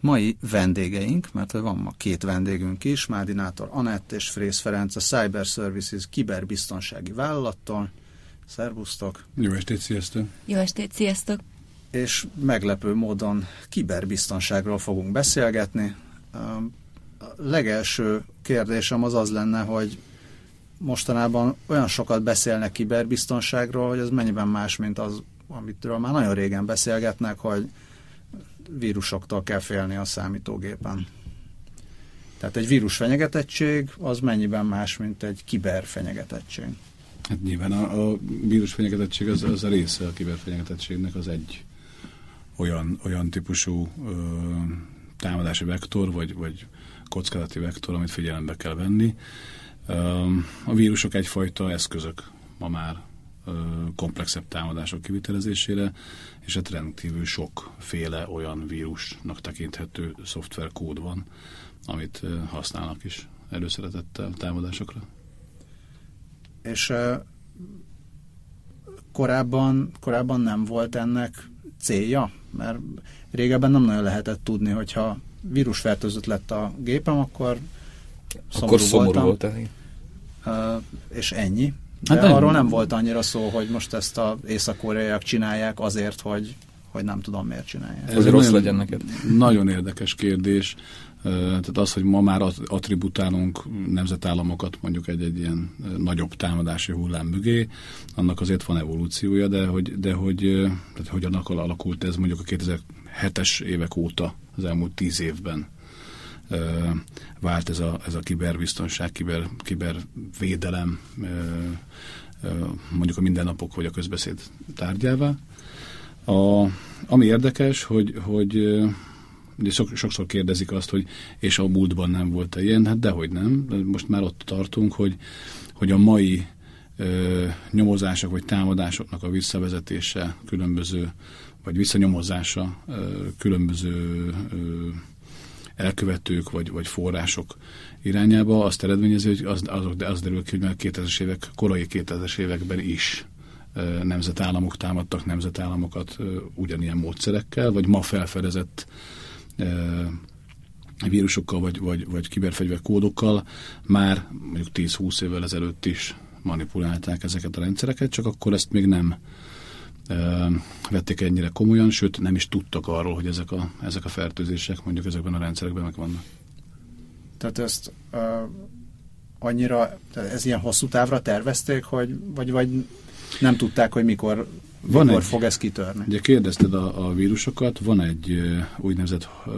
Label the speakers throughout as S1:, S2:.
S1: Mai vendégeink, mert van ma két vendégünk is, Mádinátor Anett és Frész Ferenc a Cyber Services kiberbiztonsági vállalattól. Szervusztok!
S2: Jó estét, sziasztok!
S3: Jó estét, sziasztok!
S1: És meglepő módon kiberbiztonságról fogunk beszélgetni. A legelső kérdésem az az lenne, hogy mostanában olyan sokat beszélnek kiberbiztonságról, hogy ez mennyiben más, mint az, amitről már nagyon régen beszélgetnek, hogy vírusoktól kell félni a számítógépen. Tehát egy vírus fenyegetettség az mennyiben más, mint egy kiberfenyegetettség.
S2: Hát nyilván a, a vírus fenyegetettség az, az a része a kiberfenyegetettségnek, az egy olyan, olyan típusú ö, támadási vektor, vagy, vagy kockázati vektor, amit figyelembe kell venni. Ö, a vírusok egyfajta eszközök ma már komplexebb támadások kivitelezésére, és hát rendkívül sokféle olyan vírusnak tekinthető szoftverkód van, amit használnak is előszeretettel támadásokra.
S1: És korábban, korábban nem volt ennek célja? Mert régebben nem nagyon lehetett tudni, hogyha vírusfertőzött lett a gépem, akkor
S2: szomorú akkor szomorú voltam.
S1: Volt, és ennyi. De hát nem. arról nem volt annyira szó, hogy most ezt a észak-koreaiak csinálják azért, hogy, hogy nem tudom miért csinálják.
S2: Ez rossz nagyon, legyen neked. Nagyon érdekes kérdés. Tehát az, hogy ma már attributálunk nemzetállamokat mondjuk egy-egy ilyen nagyobb támadási hullám mögé, annak azért van evolúciója, de hogy, de hogy tehát hogyan alakult ez mondjuk a 2007-es évek óta, az elmúlt tíz évben vált ez a, ez a kiberbiztonság, kiber, kibervédelem mondjuk a mindennapok vagy a közbeszéd tárgyává. A, ami érdekes, hogy, hogy ugye sok, sokszor kérdezik azt, hogy és a múltban nem volt -e ilyen, hát dehogy nem. Most már ott tartunk, hogy, hogy a mai ö, nyomozások vagy támadásoknak a visszavezetése különböző, vagy visszanyomozása ö, különböző ö, elkövetők vagy, vagy források irányába azt eredményezi, hogy az, azok, de az derül ki, hogy már 2000-es évek, korai 2000-es években is nemzetállamok támadtak nemzetállamokat ugyanilyen módszerekkel, vagy ma felfedezett vírusokkal, vagy, vagy, vagy kiberfegyver kódokkal már mondjuk 10-20 évvel ezelőtt is manipulálták ezeket a rendszereket, csak akkor ezt még nem vették ennyire komolyan, sőt nem is tudtak arról, hogy ezek a, ezek a fertőzések mondjuk ezekben a rendszerekben megvannak.
S1: Tehát ezt uh, annyira, ez ilyen hosszú távra tervezték, hogy, vagy, vagy nem tudták, hogy mikor, van mikor egy, fog ez kitörni?
S2: Ugye kérdezted a, a vírusokat, van egy úgynevezett uh,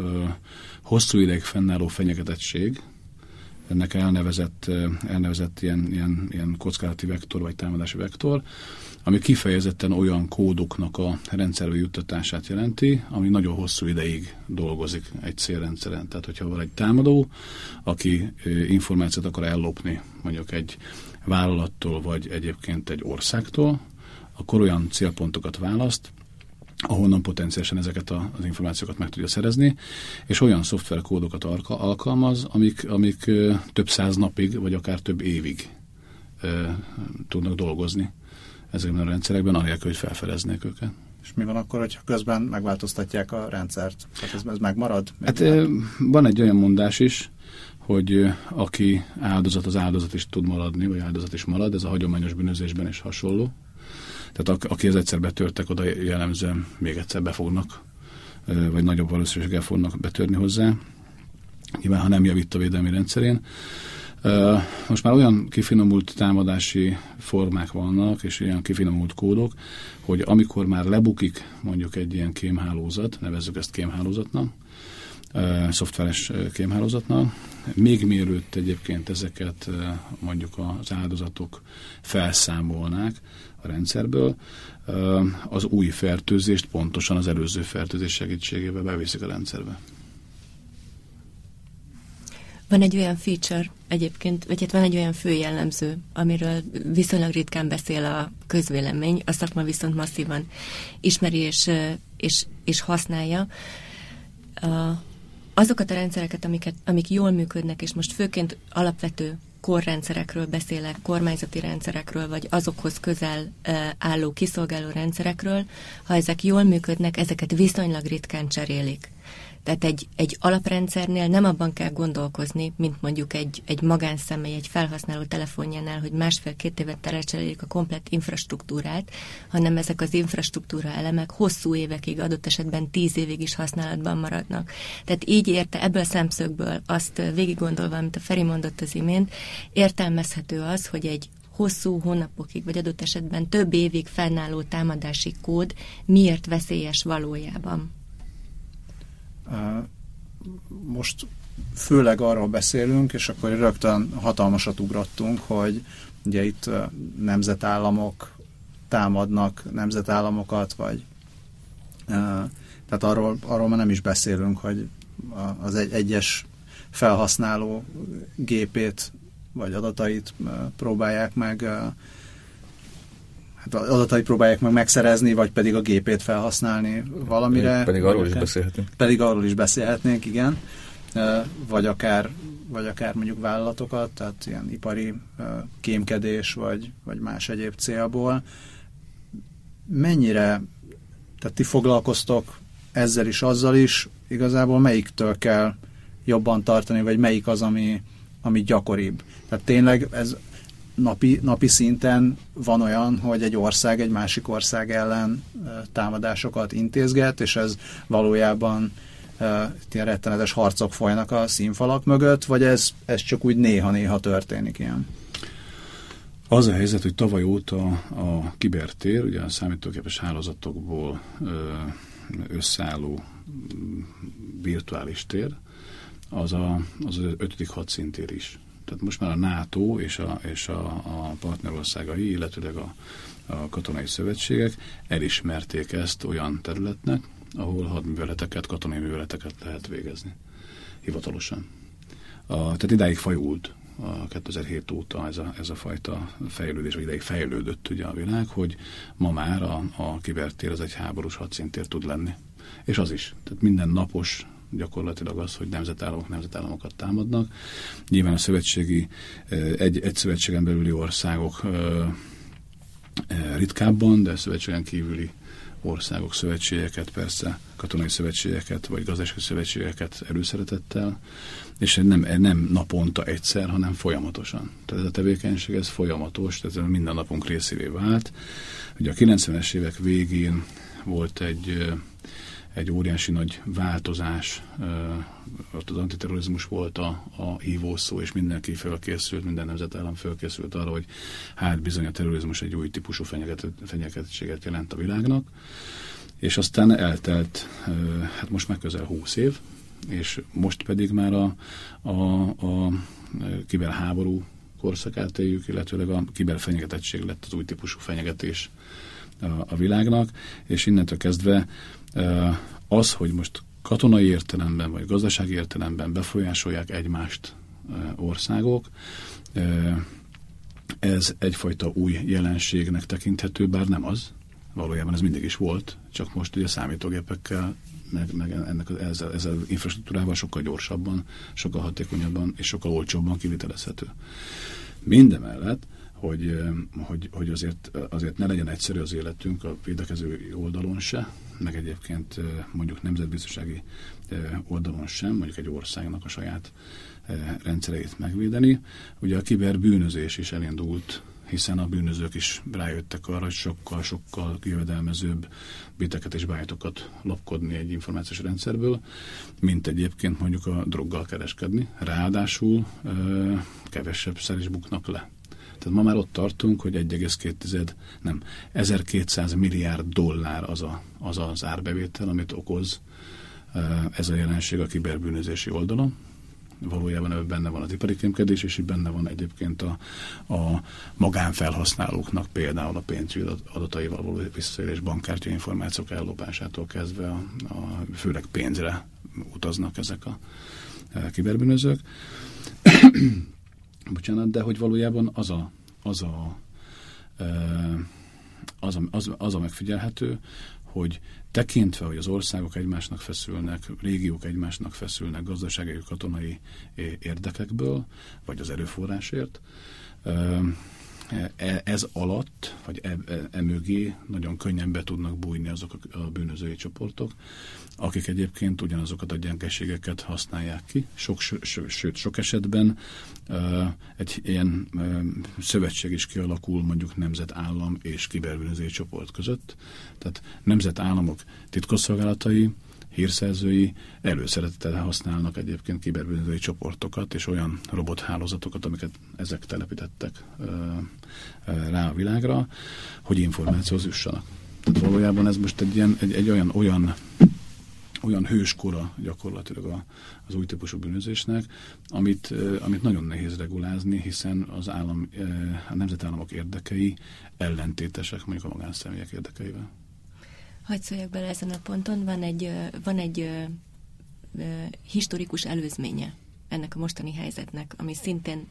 S2: hosszú ideig fennálló fenyegetettség, ennek elnevezett, elnevezett ilyen, ilyen, ilyen kockázati vektor vagy támadási vektor, ami kifejezetten olyan kódoknak a rendszerbe juttatását jelenti, ami nagyon hosszú ideig dolgozik egy célrendszeren. Tehát, hogyha van egy támadó, aki információt akar ellopni mondjuk egy vállalattól, vagy egyébként egy országtól, akkor olyan célpontokat választ, ahonnan potenciálisan ezeket a, az információkat meg tudja szerezni, és olyan szoftverkódokat alkalmaz, amik, amik több száz napig, vagy akár több évig tudnak dolgozni ezekben a rendszerekben, anélkül, hogy felfedeznék őket.
S1: És mi van akkor, hogyha közben megváltoztatják a rendszert? Tehát ez, ez megmarad?
S2: Hát marad? van egy olyan mondás is, hogy aki áldozat, az áldozat is tud maradni, vagy áldozat is marad, ez a hagyományos bűnözésben is hasonló. Tehát aki az egyszer betörtek, oda jellemzően még egyszer befognak, vagy nagyobb valószínűséggel fognak betörni hozzá. Nyilván, ha nem javít a védelmi rendszerén. Most már olyan kifinomult támadási formák vannak, és olyan kifinomult kódok, hogy amikor már lebukik mondjuk egy ilyen kémhálózat, nevezzük ezt kémhálózatnak, szoftveres kémhálózatnak, még mielőtt egyébként ezeket mondjuk az áldozatok felszámolnák a rendszerből, az új fertőzést pontosan az előző fertőzés segítségével beviszik a rendszerbe.
S3: Van egy olyan feature egyébként, vagy hát van egy olyan fő jellemző, amiről viszonylag ritkán beszél a közvélemény, a szakma viszont masszívan ismeri és, és, és használja. Azokat a rendszereket, amiket, amik jól működnek, és most főként alapvető korrendszerekről beszélek, kormányzati rendszerekről, vagy azokhoz közel álló kiszolgáló rendszerekről, ha ezek jól működnek, ezeket viszonylag ritkán cserélik. Tehát egy, egy alaprendszernél nem abban kell gondolkozni, mint mondjuk egy, egy magánszemély, egy felhasználó telefonjánál, hogy másfél-két évet telecserélik a komplet infrastruktúrát, hanem ezek az infrastruktúra elemek hosszú évekig, adott esetben tíz évig is használatban maradnak. Tehát így érte ebből a szemszögből azt végig gondolva, amit a Feri mondott az imént, értelmezhető az, hogy egy hosszú hónapokig, vagy adott esetben több évig fennálló támadási kód miért veszélyes valójában.
S1: Most főleg arról beszélünk, és akkor rögtön hatalmasat ugrottunk, hogy ugye itt nemzetállamok támadnak nemzetállamokat, vagy tehát arról, arról már nem is beszélünk, hogy az egy, egyes felhasználó gépét vagy adatait próbálják meg hát adatait próbálják meg megszerezni, vagy pedig a gépét felhasználni valamire.
S4: Pedig, pedig arról is beszélhetünk.
S1: Pedig arról is beszélhetnénk, igen. Vagy akár, vagy akár mondjuk vállalatokat, tehát ilyen ipari kémkedés, vagy, vagy más egyéb célból. Mennyire, tehát ti foglalkoztok ezzel is, azzal is, igazából melyiktől kell jobban tartani, vagy melyik az, ami, ami gyakoribb. Tehát tényleg ez napi, napi szinten van olyan, hogy egy ország egy másik ország ellen támadásokat intézget, és ez valójában ilyen rettenetes harcok folynak a színfalak mögött, vagy ez, ez csak úgy néha-néha történik ilyen?
S2: Az a helyzet, hogy tavaly óta a kibertér, ugye a számítógépes hálózatokból összeálló virtuális tér, az a, az, az ötödik hadszintér is. Tehát most már a NATO és a, és a, a partnerországai, illetőleg a, a katonai szövetségek elismerték ezt olyan területnek, ahol hadműveleteket, katonai műveleteket lehet végezni hivatalosan. A, tehát idáig fajult a 2007 óta ez a, ez a fajta fejlődés, vagy ideig fejlődött ugye a világ, hogy ma már a, a kibertér az egy háborús hadszintér tud lenni. És az is. Tehát minden napos gyakorlatilag az, hogy nemzetállamok nemzetállamokat támadnak. Nyilván a szövetségi, egy, egy szövetségen belüli országok ritkábban, de szövetségen kívüli országok szövetségeket, persze katonai szövetségeket, vagy gazdasági szövetségeket előszeretettel, és nem, nem naponta egyszer, hanem folyamatosan. Tehát ez a tevékenység, ez folyamatos, tehát ez minden napunk részévé vált. Ugye a 90-es évek végén volt egy egy óriási nagy változás, ott az antiterrorizmus volt a, a hívószó, és mindenki felkészült, minden nemzetállam felkészült arra, hogy hát bizony a terrorizmus egy új típusú fenyegetettséget jelent a világnak, és aztán eltelt, hát most már közel 20 év, és most pedig már a, a, a kiberháború korszakát éljük, illetőleg a kiberfenyegetettség lett az új típusú fenyegetés a, a világnak, és innentől kezdve az, hogy most katonai értelemben vagy gazdasági értelemben befolyásolják egymást országok, ez egyfajta új jelenségnek tekinthető, bár nem az. Valójában ez mindig is volt, csak most ugye számítógépekkel, meg, meg ennek ezzel, ezzel infrastruktúrával sokkal gyorsabban, sokkal hatékonyabban és sokkal olcsóbban kivitelezhető. Mindemellett hogy, hogy, hogy azért, azért ne legyen egyszerű az életünk a védekező oldalon se, meg egyébként mondjuk nemzetbiztonsági oldalon sem, mondjuk egy országnak a saját rendszereit megvédeni. Ugye a kiberbűnözés is elindult, hiszen a bűnözők is rájöttek arra, hogy sokkal-sokkal jövedelmezőbb biteket és bájtokat lopkodni egy információs rendszerből, mint egyébként mondjuk a droggal kereskedni. Ráadásul kevesebb szer is buknak le. Tehát ma már ott tartunk, hogy 1,2, nem, 1200 milliárd dollár az, a, az az árbevétel, amit okoz eh, ez a jelenség a kiberbűnözési oldalon. Valójában ebben benne van az ipari kémkedés, és itt benne van egyébként a, a magánfelhasználóknak például a pénzügyi adataival való visszaélés, bankkártya információk ellopásától kezdve a, a, főleg pénzre utaznak ezek a, a eh, kiberbűnözők. Bocsánat, de hogy valójában az a, az a, az a, az, az a megfigyelhető, hogy tekintve, hogy az országok egymásnak feszülnek, régiók egymásnak feszülnek gazdasági katonai érdekekből, vagy az erőforrásért, ez alatt, vagy e, e, e mögé nagyon könnyen be tudnak bújni azok a, a bűnözői csoportok, akik egyébként ugyanazokat a gyengeségeket használják ki. Sok, ső, sőt, sok esetben uh, egy ilyen uh, szövetség is kialakul mondjuk nemzetállam és kiberbűnözői csoport között. Tehát nemzetállamok titkosszolgálatai hírszerzői előszeretettel használnak egyébként kiberbűnözői csoportokat és olyan robothálózatokat, amiket ezek telepítettek rá a világra, hogy információhoz jussanak. Tehát valójában ez most egy, ilyen, egy, egy olyan, olyan olyan hőskora gyakorlatilag a, az új típusú bűnözésnek, amit, amit nagyon nehéz regulázni, hiszen az állam, a nemzetállamok érdekei ellentétesek mondjuk a magánszemélyek érdekeivel.
S3: Hagy szóljak bele ezen a ponton. Van egy, van egy historikus előzménye ennek a mostani helyzetnek, ami szintén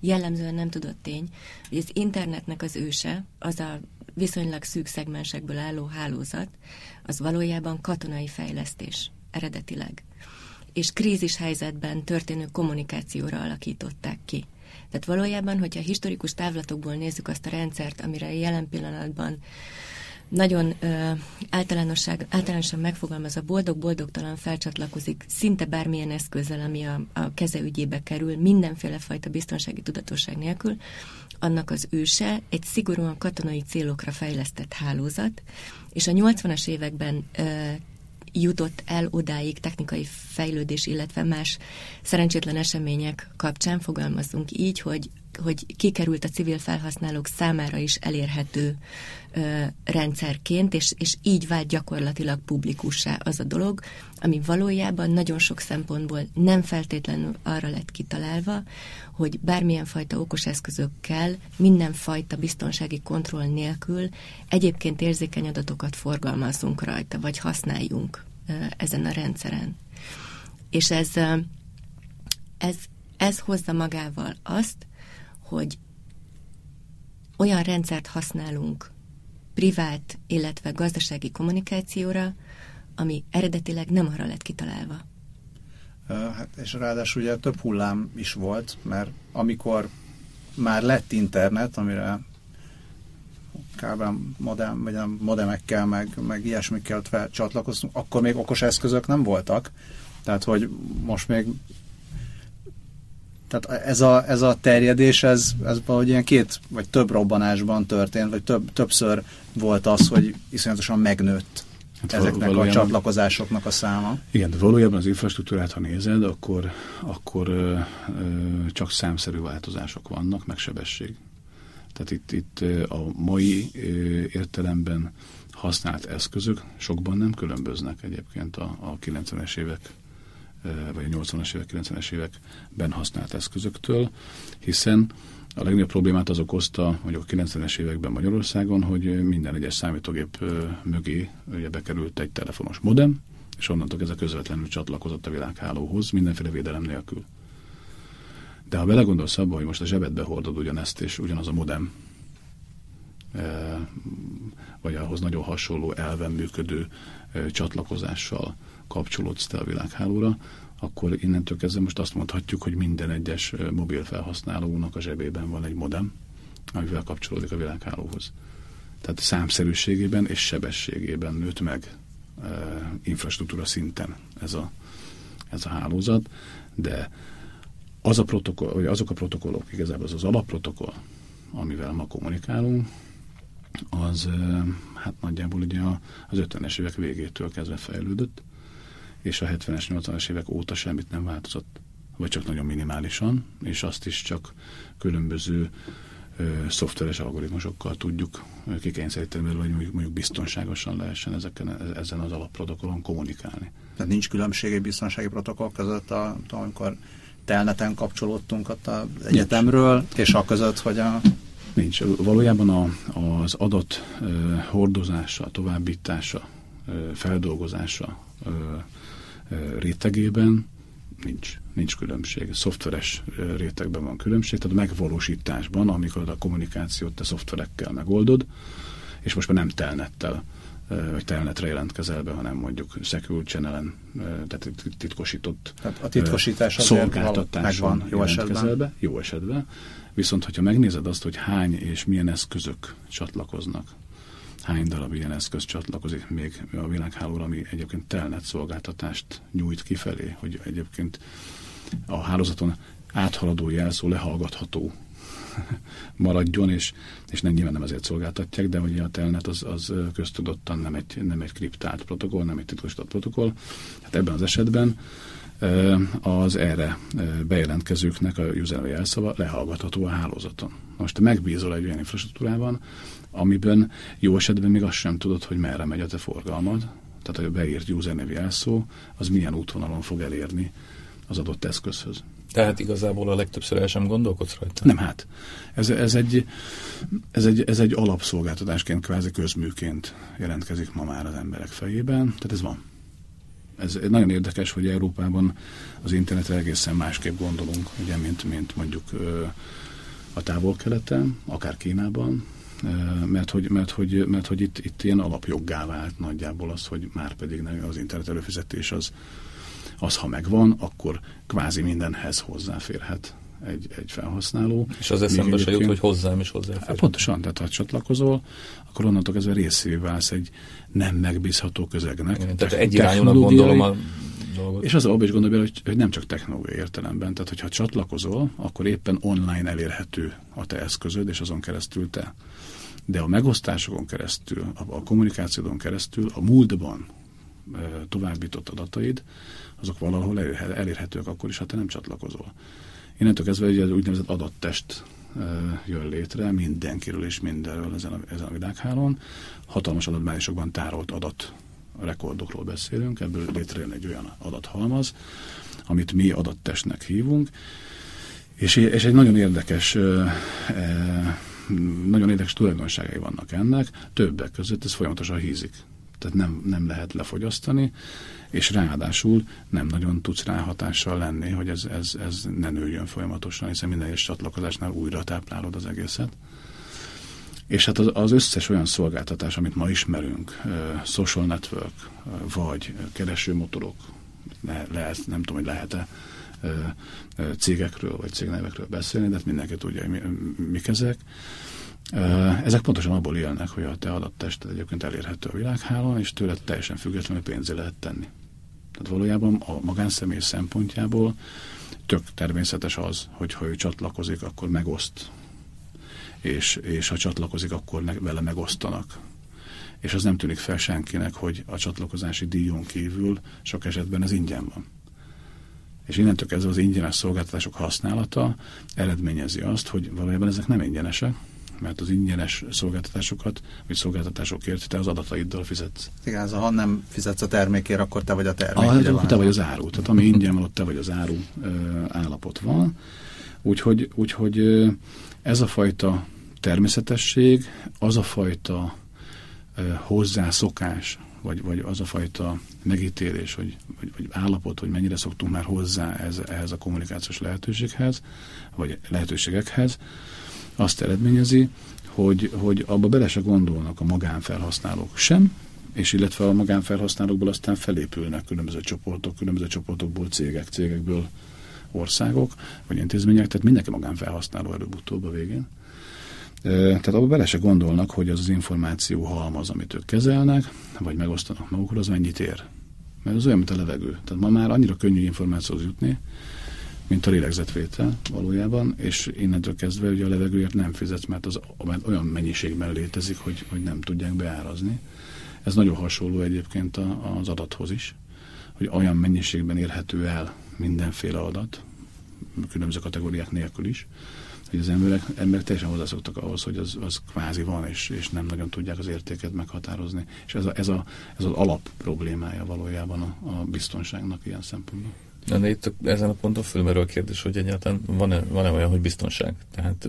S3: jellemzően nem tudott tény, hogy az internetnek az őse, az a viszonylag szűk szegmensekből álló hálózat, az valójában katonai fejlesztés eredetileg. És krízis helyzetben történő kommunikációra alakították ki. Tehát valójában, hogyha historikus távlatokból nézzük azt a rendszert, amire jelen pillanatban nagyon általánosság, általánosan megfogalmazva boldog-boldogtalan felcsatlakozik szinte bármilyen eszközzel, ami a, a keze ügyébe kerül, mindenféle fajta biztonsági tudatosság nélkül, annak az őse egy szigorúan katonai célokra fejlesztett hálózat, és a 80-as években jutott el odáig technikai fejlődés, illetve más szerencsétlen események kapcsán? Fogalmazunk így, hogy hogy kikerült a civil felhasználók számára is elérhető ö, rendszerként, és, és így vált gyakorlatilag publikussá az a dolog, ami valójában nagyon sok szempontból nem feltétlenül arra lett kitalálva, hogy bármilyen fajta okos eszközökkel, mindenfajta biztonsági kontroll nélkül egyébként érzékeny adatokat forgalmazzunk rajta, vagy használjunk ezen a rendszeren. És ez, ez, ez hozza magával azt, hogy olyan rendszert használunk privát, illetve gazdasági kommunikációra, ami eredetileg nem arra lett kitalálva.
S1: Hát és ráadásul ugye több hullám is volt, mert amikor már lett internet, amire kb. modem, vagy nem, modemekkel, meg, meg ilyesmikkel csatlakoztunk, akkor még okos eszközök nem voltak. Tehát, hogy most még tehát ez a, ez a terjedés, ez, ez valahogy ilyen két vagy több robbanásban történt, vagy több, többször volt az, hogy iszonyatosan megnőtt hát ezeknek valójában, a csatlakozásoknak a száma.
S2: Igen, de valójában az infrastruktúrát, ha nézed, akkor, akkor ö, ö, csak számszerű változások vannak, meg sebesség. Tehát itt, itt a mai ö, értelemben használt eszközök sokban nem különböznek egyébként a, a 90-es évek vagy a 80-as évek, 90-es években használt eszközöktől, hiszen a legnagyobb problémát az okozta, hogy a 90-es években Magyarországon, hogy minden egyes számítógép mögé ugye bekerült egy telefonos modem, és onnantól ez a közvetlenül csatlakozott a világhálóhoz, mindenféle védelem nélkül. De ha belegondolsz abba, hogy most a zsebedbe hordod ugyanezt, és ugyanaz a modem, vagy ahhoz nagyon hasonló elven működő csatlakozással kapcsolódsz te a világhálóra, akkor innentől kezdve most azt mondhatjuk, hogy minden egyes mobil felhasználónak a zsebében van egy modem, amivel kapcsolódik a világhálóhoz. Tehát számszerűségében és sebességében nőtt meg e, infrastruktúra szinten ez a, ez a hálózat, de az a protokoll, vagy azok a protokollok, igazából az az alapprotokoll, amivel ma kommunikálunk, az hát nagyjából ugye az 50-es évek végétől kezdve fejlődött, és a 70-es, 80-as évek óta semmit nem változott, vagy csak nagyon minimálisan, és azt is csak különböző ö, szoftveres algoritmusokkal tudjuk kikényszeríteni, hogy mondjuk, mondjuk biztonságosan lehessen ezeken, ezen az alapprotokollon kommunikálni.
S1: Tehát nincs különbség egy biztonsági protokoll között, a, amikor telneten kapcsolódtunk ott az egyetemről, nincs. és a között, hogy a...
S2: Nincs. Valójában a, az adat ö, hordozása, továbbítása, ö, feldolgozása, ö, rétegében Nincs. Nincs különbség. Szoftveres rétegben van különbség, tehát a megvalósításban, amikor a kommunikációt te szoftverekkel megoldod, és most már nem telnettel vagy telnetre jelentkezel be, hanem mondjuk secure channelen, tehát titkosított
S1: tehát a titkosítás
S2: szolgáltatáson jó esetben. Be, jó esetben. Viszont, hogyha megnézed azt, hogy hány és milyen eszközök csatlakoznak, hány darab ilyen eszköz csatlakozik még a világhálóra, ami egyébként telnet szolgáltatást nyújt kifelé, hogy egyébként a hálózaton áthaladó jelszó lehallgatható maradjon, és, és nem nyilván nem ezért szolgáltatják, de ugye a telnet az, az köztudottan nem egy, nem egy kriptált protokoll, nem egy titkosított protokoll. Hát ebben az esetben az erre bejelentkezőknek a user jelszava lehallgatható a hálózaton. Most te megbízol egy olyan infrastruktúrában, amiben jó esetben még azt sem tudod, hogy merre megy a te forgalmad, tehát a beírt username jelszó, az milyen útvonalon fog elérni az adott eszközhöz.
S4: Tehát igazából a legtöbbször el sem gondolkodsz rajta?
S2: Nem, hát. Ez, ez, egy, ez, egy, ez egy alapszolgáltatásként, kvázi közműként jelentkezik ma már az emberek fejében, tehát ez van. Ez nagyon érdekes, hogy Európában az internetre egészen másképp gondolunk, ugye, mint, mint mondjuk a távol-keleten, akár Kínában, mert hogy, mert hogy, mert hogy itt, itt ilyen alapjoggá vált nagyjából az, hogy már pedig az internet előfizetés az, az ha megvan, akkor kvázi mindenhez hozzáférhet egy, egy felhasználó.
S4: És az eszembe se jut, hogy hozzám is hozzáfér. Hát
S2: pontosan, tehát ha csatlakozol, akkor onnantól kezdve részévé válsz egy nem megbízható közegnek.
S4: Igen, tehát egy irányúnak gondolom a dolgot.
S2: És az abban is gondolj hogy, hogy nem csak technológiai értelemben, tehát hogyha csatlakozol, akkor éppen online elérhető a te eszközöd, és azon keresztül te. De a megosztásokon keresztül, a, a kommunikációdon keresztül, a múltban e, továbbított adataid, azok valahol elérhetőek akkor is, ha te nem csatlakozol. Innentől kezdve egy úgynevezett adattest jön létre mindenkiről és mindenről ezen a, ezen a világhálón. Hatalmas adatbázisokban tárolt adat rekordokról beszélünk, ebből létrejön egy olyan adathalmaz, amit mi adattestnek hívunk, és, és egy nagyon érdekes nagyon érdekes tulajdonságai vannak ennek, többek között ez folyamatosan hízik. Tehát nem, nem lehet lefogyasztani, és ráadásul nem nagyon tudsz ráhatással lenni, hogy ez, ez, ez ne nőjön folyamatosan, hiszen minden egyes csatlakozásnál újra táplálod az egészet. És hát az, az összes olyan szolgáltatás, amit ma ismerünk, social network, vagy keresőmotorok, le, le, nem tudom, hogy lehet-e cégekről vagy cégnevekről beszélni, de hát mindenki tudja, hogy mi, mik ezek. Ezek pontosan abból élnek, hogy a te adattested egyébként elérhető a világhálón, és tőled teljesen függetlenül pénzé lehet tenni. Tehát valójában a magánszemély szempontjából tök természetes az, hogy ha ő csatlakozik, akkor megoszt. És, és ha csatlakozik, akkor ne, vele megosztanak. És az nem tűnik fel senkinek, hogy a csatlakozási díjon kívül sok esetben ez ingyen van. És innentől kezdve az ingyenes szolgáltatások használata eredményezi azt, hogy valójában ezek nem ingyenesek, mert az ingyenes szolgáltatásokat, vagy szolgáltatásokért te az adataiddal fizetsz.
S1: Igen, ez a, ha nem fizetsz a termékért, akkor te vagy a termék.
S2: Ah, te vagy az áru. Tehát ami ingyen van, ott te vagy az áru ö, állapot van. Úgyhogy, úgyhogy ez a fajta természetesség, az a fajta hozzászokás, vagy, vagy az a fajta megítélés, vagy, vagy, vagy állapot, hogy mennyire szoktunk már hozzá ez, ehhez a kommunikációs lehetőséghez, vagy lehetőségekhez, azt eredményezi, hogy, hogy abba bele se gondolnak a magánfelhasználók sem, és illetve a magánfelhasználókból aztán felépülnek különböző csoportok, különböző csoportokból cégek, cégekből országok, vagy intézmények, tehát mindenki magánfelhasználó előbb-utóbb a végén. Tehát abba bele se gondolnak, hogy az az információ halmaz, amit ők kezelnek, vagy megosztanak magukról, az mennyit ér. Mert az olyan, mint a levegő. Tehát ma már annyira könnyű információhoz jutni, mint a lélegzetvétel valójában, és innentől kezdve ugye a levegőért nem fizetsz, mert az mert olyan mennyiségben létezik, hogy, hogy nem tudják beárazni. Ez nagyon hasonló egyébként az adathoz is, hogy olyan mennyiségben érhető el mindenféle adat, különböző kategóriák nélkül is, hogy az emberek, emberek teljesen hozzászoktak ahhoz, hogy az, az kvázi van, és, és nem nagyon tudják az értéket meghatározni. És ez, a, ez, a, ez az alap problémája valójában a, a biztonságnak ilyen szempontból.
S4: De itt ezen a ponton fölmerül a kérdés, hogy egyáltalán van-e, van-e olyan, hogy biztonság? Tehát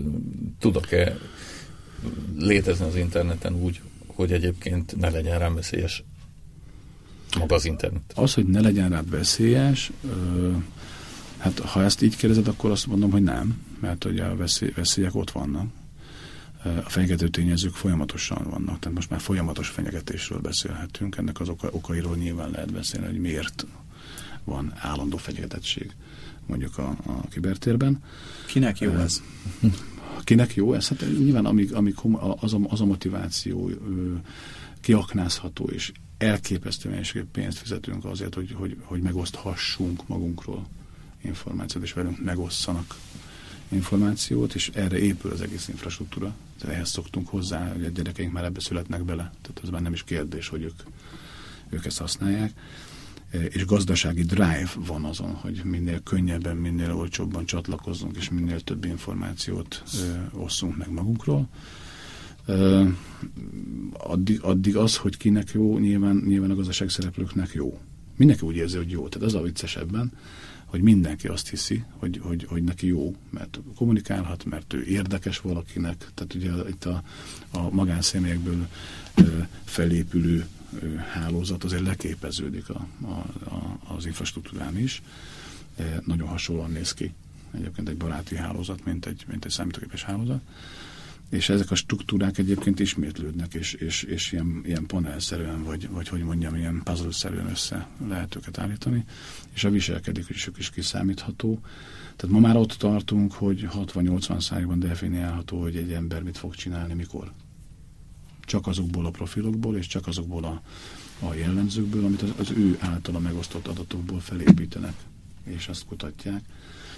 S4: tudok-e létezni az interneten úgy, hogy egyébként ne legyen rám veszélyes maga az internet?
S2: Az, hogy ne legyen rád veszélyes, ö, Hát ha ezt így kérdezed, akkor azt mondom, hogy nem, mert ugye a veszély, veszélyek ott vannak. A fenyegető tényezők folyamatosan vannak, tehát most már folyamatos fenyegetésről beszélhetünk, ennek az oka, okairól nyilván lehet beszélni, hogy miért van állandó fenyegetettség mondjuk a, a kibertérben.
S1: Kinek jó ez?
S2: Kinek jó ez? Hát nyilván amíg, amíg az, a, az a motiváció kiaknázható, és elképesztő mennyiségű pénzt fizetünk azért, hogy, hogy, hogy megoszthassunk magunkról információt, és velünk megosszanak információt, és erre épül az egész infrastruktúra. Tehát ehhez szoktunk hozzá, hogy a gyerekeink már ebbe születnek bele. Tehát ez már nem is kérdés, hogy ők, ők ezt használják. És gazdasági drive van azon, hogy minél könnyebben, minél olcsóbban csatlakozzunk, és minél több információt ö, osszunk meg magunkról. Addig, addig az, hogy kinek jó, nyilván, nyilván a gazdaság szereplőknek jó. Mindenki úgy érzi, hogy jó. Tehát az a viccesebben, hogy mindenki azt hiszi, hogy, hogy, hogy neki jó, mert kommunikálhat, mert ő érdekes valakinek. Tehát ugye itt a, a magánszemélyekből felépülő hálózat azért leképeződik a, a, a, az infrastruktúrán is. Nagyon hasonlóan néz ki egyébként egy baráti hálózat, mint egy, mint egy számítógépes hálózat és ezek a struktúrák egyébként ismétlődnek, és, és, és ilyen, ilyen panelszerűen, vagy, vagy hogy mondjam, ilyen puzzle-szerűen össze lehet őket állítani, és a viselkedésük is kiszámítható. Tehát ma már ott tartunk, hogy 60-80 százalékban definiálható, hogy egy ember mit fog csinálni, mikor. Csak azokból a profilokból, és csak azokból a, a jellemzőkből, amit az, az ő általa megosztott adatokból felépítenek, és azt kutatják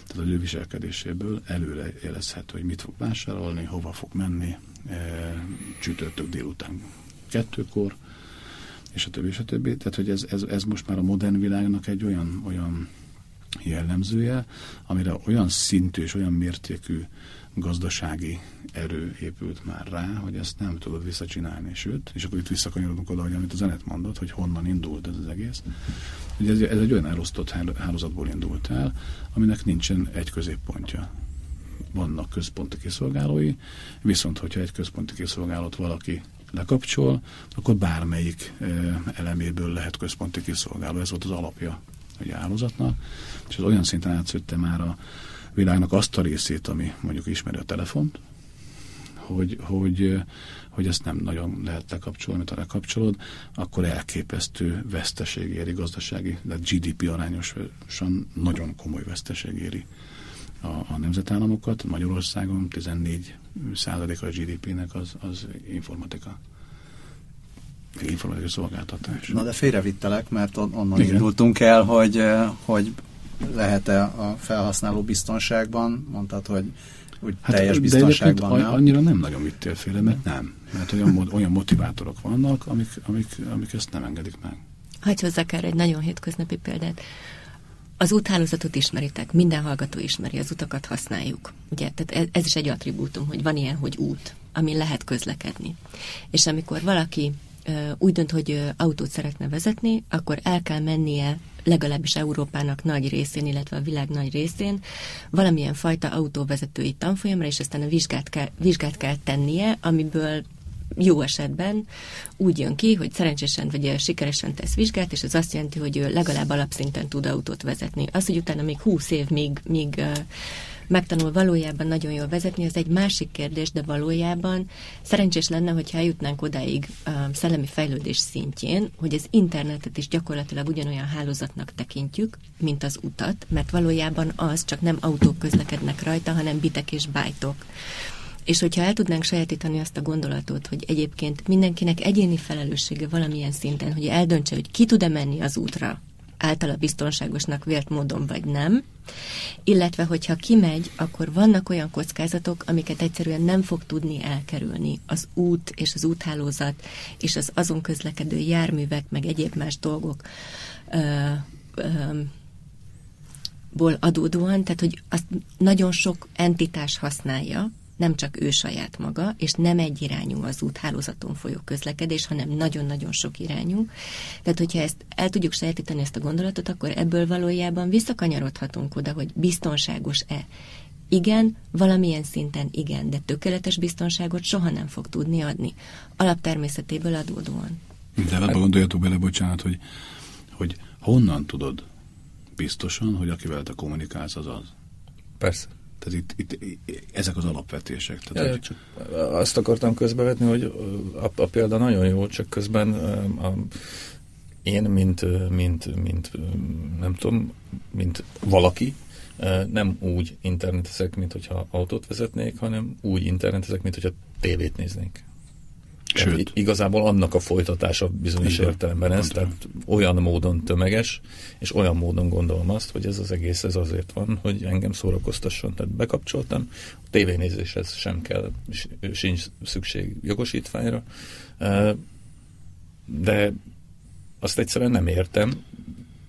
S2: tehát az ő viselkedéséből előre jelezhető, hogy mit fog vásárolni, hova fog menni, e, csütörtök délután kettőkor, és a többi, és a többi. Tehát, hogy ez, ez, ez most már a modern világnak egy olyan, olyan jellemzője, amire olyan szintű és olyan mértékű gazdasági erő épült már rá, hogy ezt nem tudod visszacsinálni, sőt, és akkor itt visszakanyarodunk oda, hogy amit a zenet mondott, hogy honnan indult ez az egész. Ugye ez, ez egy olyan elosztott hálózatból indult el, aminek nincsen egy középpontja. Vannak központi kiszolgálói, viszont hogyha egy központi kiszolgálót valaki lekapcsol, akkor bármelyik eleméből lehet központi kiszolgáló. Ez volt az alapja a hálózatnak, és ez olyan szinten átszőtte már a világnak azt a részét, ami mondjuk ismeri a telefont, hogy, hogy, hogy ezt nem nagyon lehet lekapcsolni, mert ha lekapcsolod, akkor elképesztő veszteség éri gazdasági, de GDP arányosan nagyon komoly veszteség éri a, a nemzetállamokat. Magyarországon 14 százaléka a GDP-nek az, az informatika informatikai szolgáltatás.
S1: Na de félrevittelek, mert onnan Igen. indultunk el, hogy, hogy lehet-e a felhasználó biztonságban, mondtad, hogy úgy hát, teljes biztonságban.
S2: De annyira nem nagyon vittél félre, mert nem. Mert olyan, olyan motivátorok vannak, amik, amik, amik ezt nem engedik meg.
S3: Hagyj hozzá erre egy nagyon hétköznapi példát. Az úthálózatot ismeritek, minden hallgató ismeri, az utakat használjuk. Ugye, tehát ez is egy attribútum, hogy van ilyen, hogy út, amin lehet közlekedni. És amikor valaki úgy dönt, hogy autót szeretne vezetni, akkor el kell mennie legalábbis Európának nagy részén, illetve a világ nagy részén valamilyen fajta autóvezetői tanfolyamra, és aztán a vizsgát kell, vizsgát kell tennie, amiből jó esetben úgy jön ki, hogy szerencsésen vagy sikeresen tesz vizsgát, és ez azt jelenti, hogy ő legalább alapszinten tud autót vezetni. Az, hogy utána még húsz év, míg, míg megtanul valójában nagyon jól vezetni, az egy másik kérdés, de valójában szerencsés lenne, hogyha eljutnánk odáig szellemi fejlődés szintjén, hogy az internetet is gyakorlatilag ugyanolyan hálózatnak tekintjük, mint az utat, mert valójában az csak nem autók közlekednek rajta, hanem bitek és bájtok. És hogyha el tudnánk sajátítani azt a gondolatot, hogy egyébként mindenkinek egyéni felelőssége valamilyen szinten, hogy eldöntse, hogy ki tud-e menni az útra, általa biztonságosnak vélt módon, vagy nem. Illetve, hogyha kimegy, akkor vannak olyan kockázatok, amiket egyszerűen nem fog tudni elkerülni. Az út és az úthálózat és az azon közlekedő járművek, meg egyéb más dolgok ö, ö, ból adódóan, tehát hogy azt nagyon sok entitás használja, nem csak ő saját maga, és nem egy irányú az úthálózaton folyó közlekedés, hanem nagyon-nagyon sok irányú. Tehát, hogyha ezt el tudjuk sajátítani ezt a gondolatot, akkor ebből valójában visszakanyarodhatunk oda, hogy biztonságos-e. Igen, valamilyen szinten igen, de tökéletes biztonságot soha nem fog tudni adni. Alaptermészetéből adódóan.
S2: De hát gondoljatok bele, bocsánat, hogy, hogy honnan tudod biztosan, hogy akivel te kommunikálsz, az az.
S4: Persze.
S2: Tehát itt, itt, ezek az alapvetések.
S4: Tehát, ja, hogy... csak azt akartam közbevetni, hogy a, a példa nagyon jó, csak közben a, én, mint, mint, mint, nem tudom, mint valaki, nem úgy internetezek, mint hogyha autót vezetnék, hanem úgy internetezek, mint hogyha tévét néznék. Sőt. Igazából annak a folytatása bizonyos Igen. értelemben ez, tehát olyan módon tömeges, és olyan módon gondolom azt, hogy ez az egész ez azért van, hogy engem szórakoztasson. Tehát bekapcsoltam, a tévénézéshez sem kell, sincs szükség jogosítványra, de azt egyszerűen nem értem,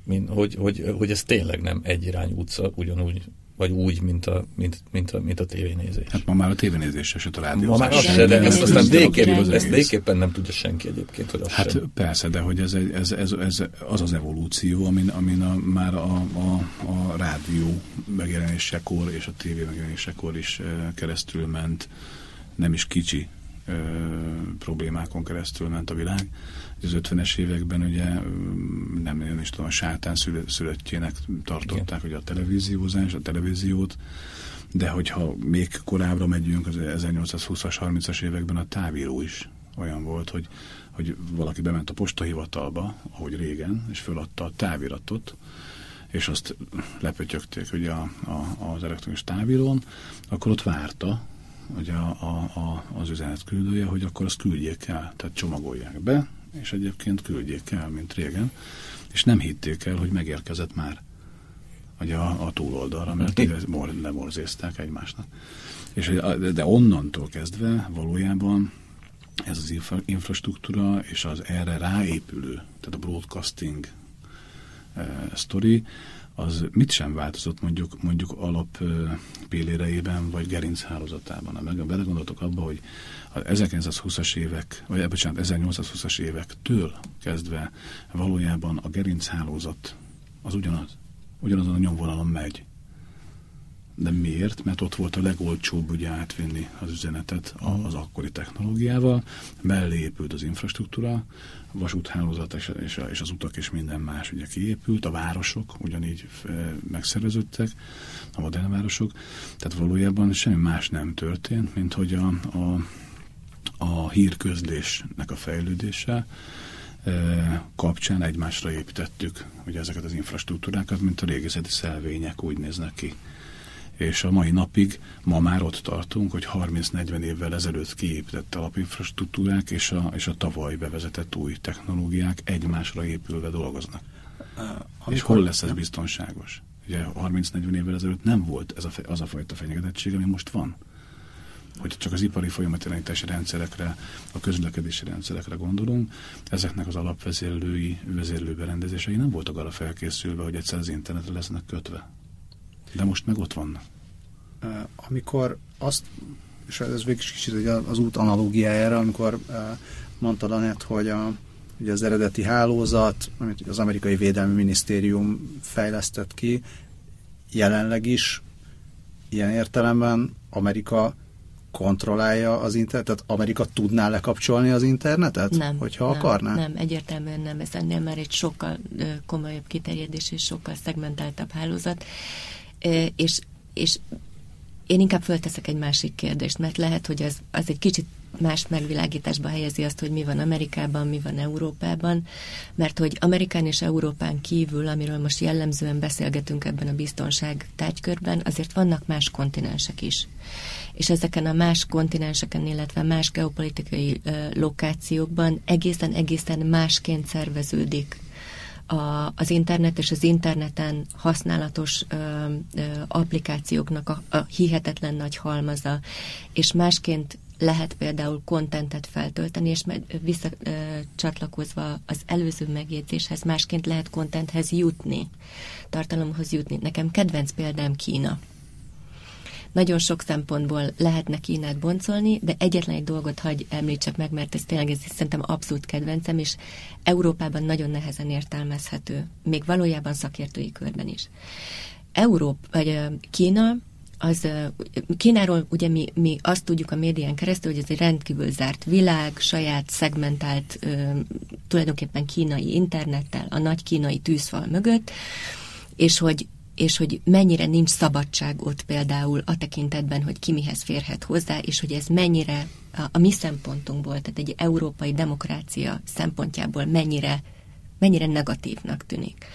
S4: mint, hogy, hogy, hogy ez tényleg nem egyirányú utca, ugyanúgy vagy úgy, mint a, mint, mint a, mint a tévénézés.
S2: Hát ma már a tévénézés eset a rádió.
S4: Ma már az se, de ezt aztán végképpen, ezt végképpen nem tudja senki egyébként, hogy az
S2: Hát
S4: sem.
S2: persze, de hogy ez, ez, ez, ez az az evolúció, amin, amin a, már a, a, a rádió megjelenésekor és a tévé megjelenésekor is keresztül ment, nem is kicsi ö, problémákon keresztül ment a világ. Az 50-es években ugye nem, nem is tudom, a sátán szülöttjének tartották hogy a televíziózás, a televíziót, de hogyha még korábbra megyünk, az 1820-as, 30-as években a távíró is olyan volt, hogy, hogy valaki bement a postahivatalba, ahogy régen, és föladta a táviratot, és azt lepötyögték ugye a, a, az elektronikus távírón, akkor ott várta, hogy a, a, a, az üzenet küldője, hogy akkor azt küldjék el, tehát csomagolják be, és egyébként küldjék el, mint régen, és nem hitték el, hogy megérkezett már vagy a, a túloldalra, mert lemorzézták egymásnak. És, de onnantól kezdve valójában ez az infra, infrastruktúra és az erre ráépülő, tehát a broadcasting uh, story, az mit sem változott mondjuk, mondjuk alap péléreiben, vagy gerinchálózatában. Meg belegondoltok abba, hogy az 1920-as évek, vagy eh, bocsánat, 1820-as évektől kezdve valójában a gerinchálózat az ugyanaz. Ugyanazon a nyomvonalon megy. De miért? Mert ott volt a legolcsóbb ugye átvinni az üzenetet az akkori technológiával, mellé épült az infrastruktúra, a vasúthálózat és, és, az utak és minden más ugye kiépült, a városok ugyanígy megszerveződtek, a modern városok, tehát valójában semmi más nem történt, mint hogy a, a a hírközlésnek a fejlődése kapcsán egymásra építettük ugye ezeket az infrastruktúrákat, mint a régészeti szelvények úgy néznek ki. És a mai napig ma már ott tartunk, hogy 30-40 évvel ezelőtt kiépített alapinfrastruktúrák és a, és a tavaly bevezetett új technológiák egymásra épülve dolgoznak. Amikor... És hol lesz ez biztonságos? Ugye 30-40 évvel ezelőtt nem volt ez a, az a fajta fenyegetettség, ami most van hogy csak az ipari folyamatjelentési rendszerekre, a közlekedési rendszerekre gondolunk, ezeknek az alapvezérlői, vezérlőberendezései nem voltak arra felkészülve, hogy egyszer az internetre lesznek kötve. De most meg ott vannak.
S1: Amikor azt, és ez végig kicsit az út analógiájára, amikor mondtad Anett, hogy a, ugye az eredeti hálózat, amit az amerikai védelmi minisztérium fejlesztett ki, jelenleg is ilyen értelemben Amerika kontrollálja az internetet? Amerika tudná lekapcsolni az internetet?
S3: Nem.
S1: Hogyha
S3: nem,
S1: akarná?
S3: Nem, egyértelműen nem. Ez ennél már egy sokkal komolyabb kiterjedés és sokkal szegmentáltabb hálózat. És, és én inkább fölteszek egy másik kérdést, mert lehet, hogy az, az egy kicsit más megvilágításba helyezi azt, hogy mi van Amerikában, mi van Európában, mert hogy Amerikán és Európán kívül, amiről most jellemzően beszélgetünk ebben a biztonság tárgykörben, azért vannak más kontinensek is. És ezeken a más kontinenseken, illetve más geopolitikai ö, lokációkban egészen-egészen másként szerveződik a, az internet és az interneten használatos ö, ö, applikációknak a, a hihetetlen nagy halmaza, és másként lehet például kontentet feltölteni, és visszacsatlakozva az előző megjegyzéshez, másként lehet kontenthez jutni, tartalomhoz jutni. Nekem kedvenc példám Kína. Nagyon sok szempontból lehetne Kínát boncolni, de egyetlen egy dolgot hagy említsek meg, mert ez tényleg ez szerintem abszolút kedvencem, és Európában nagyon nehezen értelmezhető, még valójában szakértői körben is. Európa, vagy Kína az Kínáról ugye mi, mi azt tudjuk a médián keresztül, hogy ez egy rendkívül zárt világ, saját szegmentált tulajdonképpen kínai internettel, a nagy kínai tűzfal mögött, és hogy és hogy mennyire nincs szabadság ott például a tekintetben, hogy ki mihez férhet hozzá, és hogy ez mennyire a, a mi szempontunkból, tehát egy európai demokrácia szempontjából mennyire, mennyire negatívnak tűnik.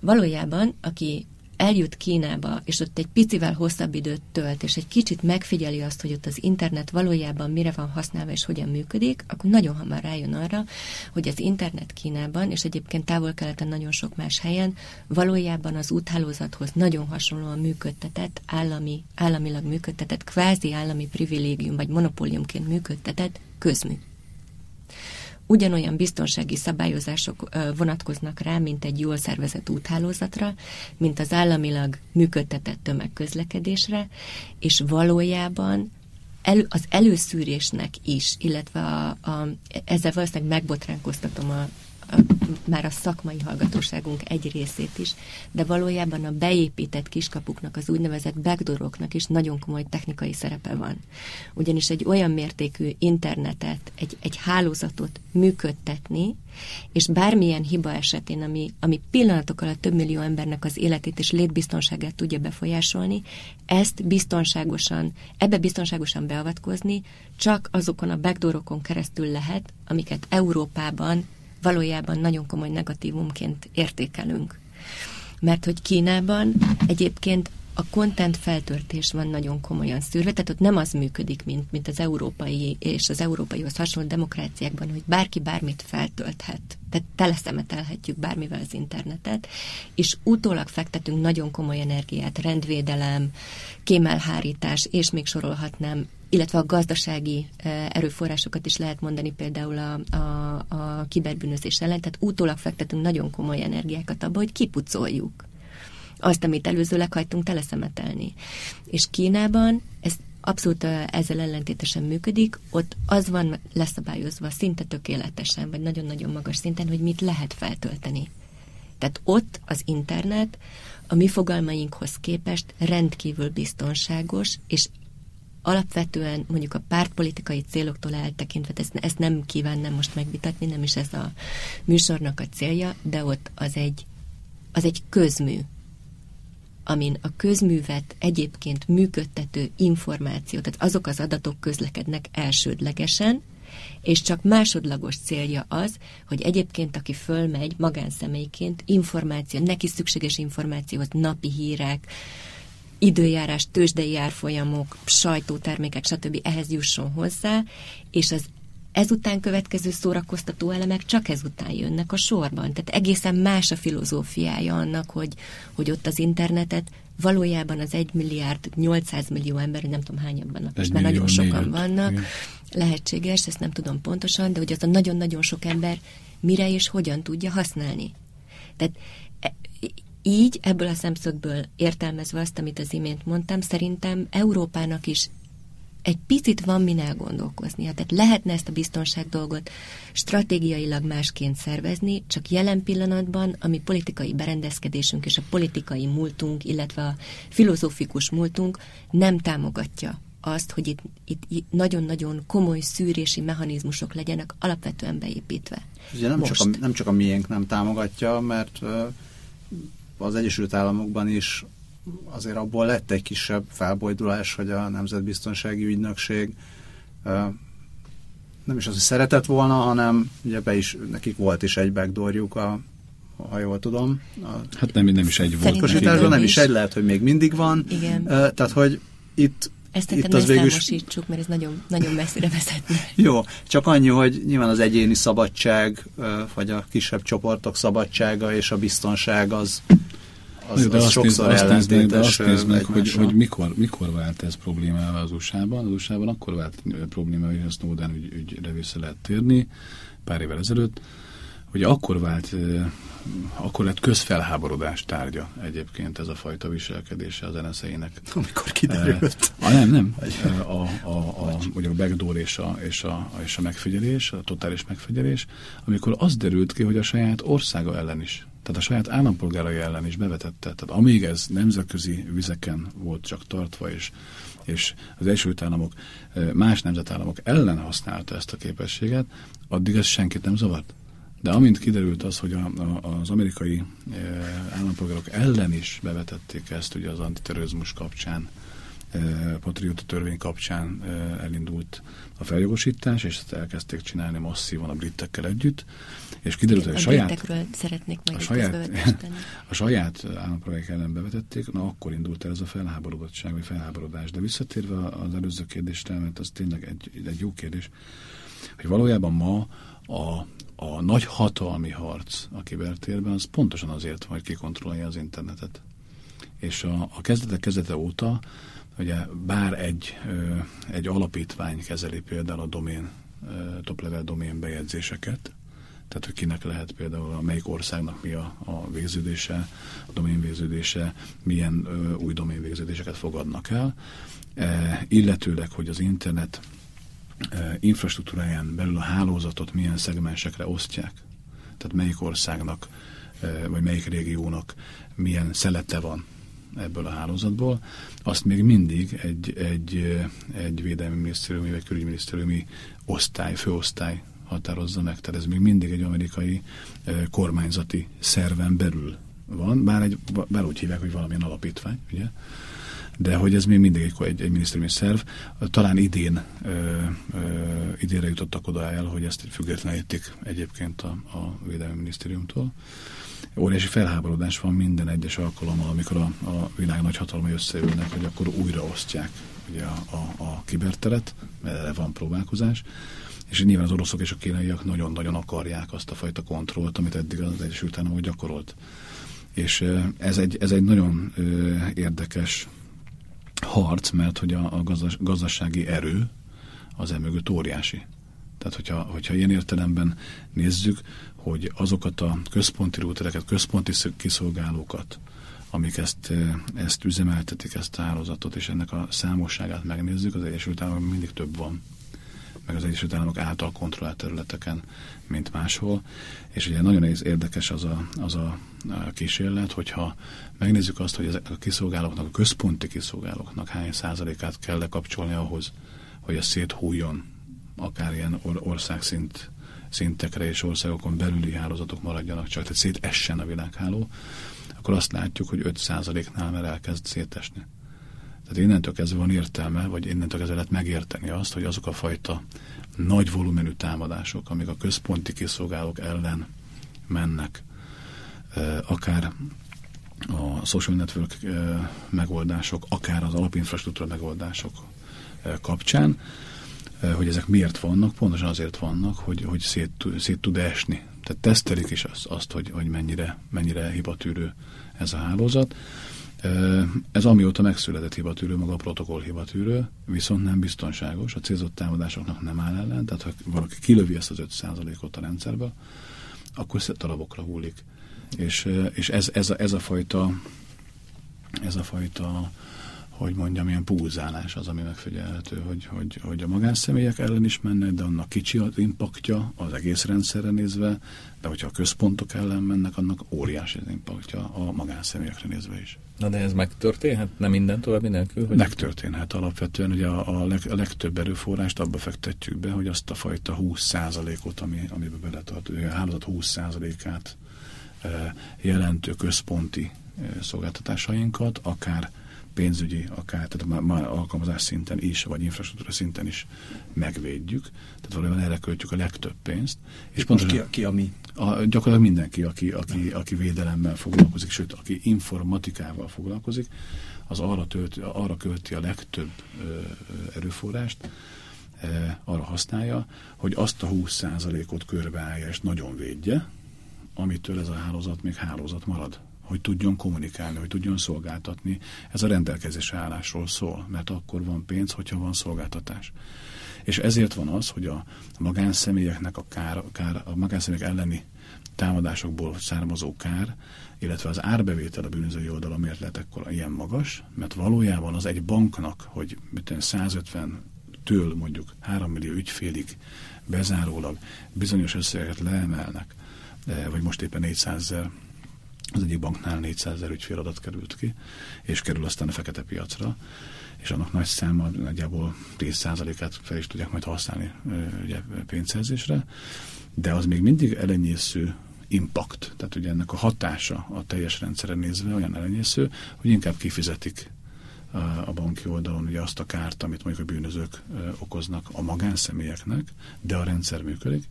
S3: Valójában, aki eljut Kínába, és ott egy picivel hosszabb időt tölt, és egy kicsit megfigyeli azt, hogy ott az internet valójában mire van használva és hogyan működik, akkor nagyon hamar rájön arra, hogy az internet Kínában, és egyébként távol-keleten nagyon sok más helyen, valójában az úthálózathoz nagyon hasonlóan működtetett, állami, államilag működtetett, kvázi állami privilégium vagy monopóliumként működtetett közmű ugyanolyan biztonsági szabályozások vonatkoznak rá, mint egy jól szervezett úthálózatra, mint az államilag működtetett tömegközlekedésre, és valójában el, az előszűrésnek is, illetve a, a, ezzel valószínűleg megbotránkoztatom a, már a szakmai hallgatóságunk egy részét is, de valójában a beépített kiskapuknak, az úgynevezett backdooroknak is nagyon komoly technikai szerepe van. Ugyanis egy olyan mértékű internetet, egy, egy hálózatot működtetni, és bármilyen hiba esetén, ami, ami pillanatok alatt több millió embernek az életét és létbiztonságát tudja befolyásolni, ezt biztonságosan, ebbe biztonságosan beavatkozni csak azokon a backdoorokon keresztül lehet, amiket Európában valójában nagyon komoly negatívumként értékelünk. Mert hogy Kínában egyébként a content feltörtés van nagyon komolyan szűrve, tehát ott nem az működik, mint, mint az európai és az európaihoz hasonló demokráciákban, hogy bárki bármit feltölthet. Tehát teleszemetelhetjük bármivel az internetet, és utólag fektetünk nagyon komoly energiát, rendvédelem, kémelhárítás, és még sorolhatnám illetve a gazdasági erőforrásokat is lehet mondani például a, a, a kiberbűnözés ellen, tehát utólag fektetünk nagyon komoly energiákat abba, hogy kipucoljuk azt, amit előzőleg hagytunk teleszemetelni. És Kínában ez abszolút ezzel ellentétesen működik, ott az van leszabályozva szinte tökéletesen, vagy nagyon-nagyon magas szinten, hogy mit lehet feltölteni. Tehát ott az internet a mi fogalmainkhoz képest rendkívül biztonságos, és alapvetően mondjuk a pártpolitikai céloktól eltekintve, ezt, ezt nem kívánnám most megvitatni, nem is ez a műsornak a célja, de ott az egy, az egy közmű, amin a közművet egyébként működtető információ, tehát azok az adatok közlekednek elsődlegesen, és csak másodlagos célja az, hogy egyébként, aki fölmegy magánszemélyként, információ, neki szükséges információhoz, napi hírek, időjárás, tőzsdei árfolyamok, sajtótermékek, stb. ehhez jusson hozzá, és az ezután következő szórakoztató elemek csak ezután jönnek a sorban. Tehát egészen más a filozófiája annak, hogy, hogy ott az internetet valójában az 1 milliárd 800 millió ember, nem tudom hányan vannak, most már nagyon sokan vannak, igen. lehetséges, ezt nem tudom pontosan, de hogy az a nagyon-nagyon sok ember mire és hogyan tudja használni. Tehát így, ebből a szemszögből értelmezve azt, amit az imént mondtam, szerintem Európának is egy picit van min elgondolkoznia. Tehát lehetne ezt a biztonság dolgot stratégiailag másként szervezni, csak jelen pillanatban a mi politikai berendezkedésünk és a politikai múltunk, illetve a filozófikus múltunk nem támogatja azt, hogy itt, itt, itt nagyon-nagyon komoly szűrési mechanizmusok legyenek alapvetően beépítve.
S1: Ugye nem, csak a, nem csak a miénk nem támogatja, mert az Egyesült Államokban is azért abból lett egy kisebb felbojdulás, hogy a Nemzetbiztonsági Ügynökség nem is az, hogy szeretett volna, hanem ugye be is, nekik volt is egy backdoorjuk, a, ha jól tudom. A
S2: hát nem, nem is egy volt.
S1: nem is egy, lehet, hogy még mindig van.
S3: Igen.
S1: Tehát, hogy itt
S3: ezt itt az végül számosítsuk, mert ez nagyon, nagyon messzire vezetne.
S1: Jó, csak annyi, hogy nyilván az egyéni szabadság, vagy a kisebb csoportok szabadsága és a biztonság az,
S2: az, de az azt sokszor nézd, azt nézd, de azt nézd meg, hogy, hogy mikor, mikor vált ez problémával az USA-ban. Az USA-ban akkor vált probléma, hogy a Snowden ügy, ügyre vissza lehet térni, pár évvel ezelőtt, hogy akkor vált, akkor lett közfelháborodás tárgya egyébként ez a fajta viselkedése az NSZ-ének.
S1: Amikor kiderült.
S2: A, nem, nem. A, a, a, ugye a backdoor és a, és, a, és a megfigyelés, a totális megfigyelés, amikor az derült ki, hogy a saját országa ellen is tehát a saját állampolgárai ellen is bevetette. Tehát amíg ez nemzetközi vizeken volt csak tartva, és, és az Egyesült Államok más nemzetállamok ellen használta ezt a képességet, addig ez senkit nem zavart. De amint kiderült az, hogy a, a, az amerikai e, állampolgárok ellen is bevetették ezt, ugye az antiterrorizmus kapcsán, patrióta törvény kapcsán elindult a feljogosítás, és ezt elkezdték csinálni masszívan a britekkel együtt, és kiderült, hogy a, a saját...
S3: szeretnék meg
S2: a saját, a saját állampolgárok ellen bevetették, na akkor indult el ez a felháborodottság, vagy felháborodás. De visszatérve az előző kérdésre, mert az tényleg egy, egy jó kérdés, hogy valójában ma a, a nagy hatalmi harc a kibertérben az pontosan azért hogy kikontrollálja az internetet. És a, a kezdetek kezdete óta, ugye bár egy, egy alapítvány kezeli például a domén, top level domén bejegyzéseket, tehát hogy kinek lehet például a melyik országnak mi a, a végződése, a domén végződése, milyen ö, új domén végződéseket fogadnak el, e, illetőleg, hogy az internet infrastruktúráján belül a hálózatot milyen szegmensekre osztják. Tehát melyik országnak, vagy melyik régiónak milyen szelete van ebből a hálózatból, azt még mindig egy, egy, egy védelmi minisztériumi vagy külügyminisztériumi osztály, főosztály határozza meg. Tehát ez még mindig egy amerikai kormányzati szerven belül van, bár, egy, bár úgy hívják, hogy valamilyen alapítvány, ugye? de hogy ez még mindig egy, egy, egy minisztériumi szerv. Talán idén, ö, ö, idénre jutottak oda el, hogy ezt függetlenítik egyébként a, a Védelmi Minisztériumtól. Óriási felháborodás van minden egyes alkalommal, amikor a, a világ nagy hatalmai összeülnek, hogy akkor újraosztják ugye a, a, a kiberteret, mert erre van próbálkozás, és nyilván az oroszok és a kínaiak nagyon-nagyon akarják azt a fajta kontrollt, amit eddig az Egyesült Államok gyakorolt. És ez egy, ez egy nagyon érdekes harc, mert hogy a, a gazdas, gazdasági erő az emögött óriási. Tehát, hogyha, hogyha ilyen értelemben nézzük, hogy azokat a központi rútereket, központi kiszolgálókat, amik ezt, ezt üzemeltetik, ezt a hálózatot, és ennek a számosságát megnézzük, az Egyesült Államok mindig több van meg az Egyesült Államok által kontrollált területeken, mint máshol. És ugye nagyon érdekes az a, az a kísérlet, hogyha megnézzük azt, hogy ezek a kiszolgálóknak, a központi kiszolgálóknak hány százalékát kell lekapcsolni ahhoz, hogy ez széthújjon akár ilyen or országszint szintekre és országokon belüli hálózatok maradjanak csak, tehát szétessen a világháló, akkor azt látjuk, hogy 5%-nál már elkezd szétesni. Tehát innentől kezdve van értelme, vagy innentől kezdve lehet megérteni azt, hogy azok a fajta nagy volumenű támadások, amik a központi kiszolgálók ellen mennek, akár a social network megoldások, akár az alapinfrastruktúra megoldások kapcsán, hogy ezek miért vannak, pontosan azért vannak, hogy, hogy szét, szét tud esni. Tehát tesztelik is azt, azt hogy, hogy mennyire, mennyire hibatűrő ez a hálózat. Ez amióta megszületett hibatűrő, maga a protokoll hibatűrő, viszont nem biztonságos, a célzott támadásoknak nem áll ellen, tehát ha valaki kilövi ezt az 5%-ot a rendszerbe, akkor darabokra hullik. És, és ez, ez, a, ez a fajta ez a fajta hogy mondjam, ilyen pulzálás az, ami megfigyelhető, hogy, hogy, hogy a magánszemélyek ellen is mennek, de annak kicsi az impaktja az egész rendszerre nézve, de hogyha a központok ellen mennek, annak óriási az impaktja a magánszemélyekre nézve is.
S4: Na de ez megtörténhet? Nem minden további nélkül?
S2: Hogy megtörténhet alapvetően. Ugye a, a, leg, a legtöbb erőforrást abba fektetjük be, hogy azt a fajta 20%-ot, ami, amiben beletart, a hálózat 20%-át e, jelentő központi e, szolgáltatásainkat, akár pénzügyi, akár tehát már, alkalmazás szinten is, vagy infrastruktúra szinten is megvédjük. Tehát valójában erre költjük a legtöbb pénzt.
S1: És pont ki, ki a mi?
S2: A, gyakorlatilag mindenki, aki, aki, aki védelemmel foglalkozik, sőt, aki informatikával foglalkozik, az arra, tölt, arra költi a legtöbb ö, erőforrást, e, arra használja, hogy azt a 20%-ot körbeállja és nagyon védje, amitől ez a hálózat még hálózat marad hogy tudjon kommunikálni, hogy tudjon szolgáltatni. Ez a rendelkezés állásról szól, mert akkor van pénz, hogyha van szolgáltatás. És ezért van az, hogy a magánszemélyeknek a kár, kár a magánszemélyek elleni támadásokból származó kár, illetve az árbevétel a bűnözői oldala miért lehet ekkor ilyen magas, mert valójában az egy banknak, hogy 150 től mondjuk 3 millió ügyfélig bezárólag bizonyos összegeket leemelnek, eh, vagy most éppen 400 ezer az egyik banknál 400 ezer ügyféladat került ki, és kerül aztán a fekete piacra, és annak nagy száma nagyjából 10%-át fel is tudják majd használni ugye, pénzszerzésre, de az még mindig elenyésző impact, tehát ugye ennek a hatása a teljes rendszeren nézve olyan elenyésző, hogy inkább kifizetik a banki oldalon ugye azt a kárt, amit mondjuk a bűnözők okoznak a magánszemélyeknek, de a rendszer működik,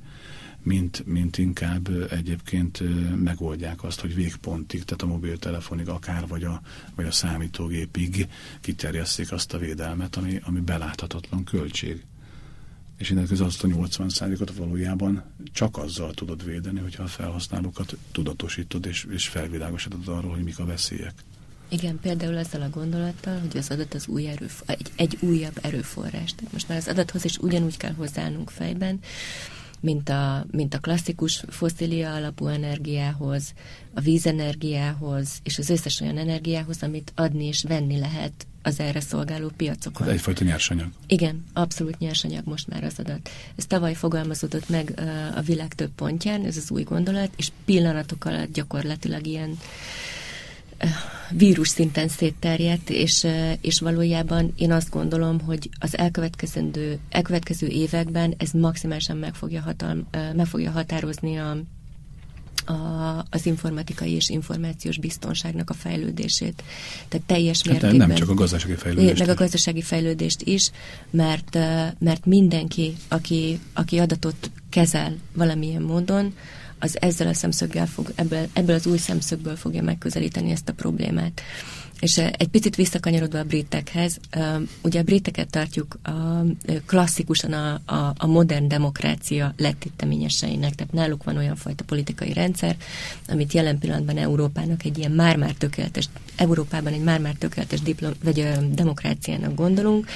S2: mint, mint inkább egyébként megoldják azt, hogy végpontig, tehát a mobiltelefonig akár, vagy a, vagy a számítógépig kiterjesszék azt a védelmet, ami, ami beláthatatlan költség. És ennek az azt a 80%-ot valójában csak azzal tudod védeni, hogyha a felhasználókat tudatosítod és, és felvilágosítod arról, hogy mik a veszélyek.
S3: Igen, például azzal a gondolattal, hogy az adat az új erő, egy, egy újabb erőforrás. Tehát most már az adathoz is ugyanúgy kell hozzáállnunk fejben, mint a, mint a klasszikus foszilia alapú energiához, a vízenergiához, és az összes olyan energiához, amit adni és venni lehet az erre szolgáló piacokon.
S2: Ez egyfajta nyersanyag.
S3: Igen, abszolút nyersanyag most már az adat. Ez tavaly fogalmazódott meg a világ több pontján, ez az új gondolat, és pillanatok alatt gyakorlatilag ilyen vírus szinten szétterjedt, és, és valójában én azt gondolom, hogy az elkövetkezendő, elkövetkező években ez maximálisan meg fogja, hatal, meg fogja határozni a, a, az informatikai és információs biztonságnak a fejlődését. Tehát teljes mértékben.
S2: Hát nem csak a gazdasági fejlődést.
S3: Meg a gazdasági fejlődést is, mert, mert mindenki, aki, aki adatot kezel valamilyen módon, az ezzel a szemszöggel fog, ebből, ebből az új szemszögből fogja megközelíteni ezt a problémát. És egy picit visszakanyarodva a britekhez, ugye a briteket tartjuk a, klasszikusan a, a, a modern demokrácia lettéteményeseinek, tehát náluk van olyan fajta politikai rendszer, amit jelen pillanatban Európának egy ilyen már-már tökéletes, Európában egy már-már tökéletes diplom, vagy demokráciának gondolunk.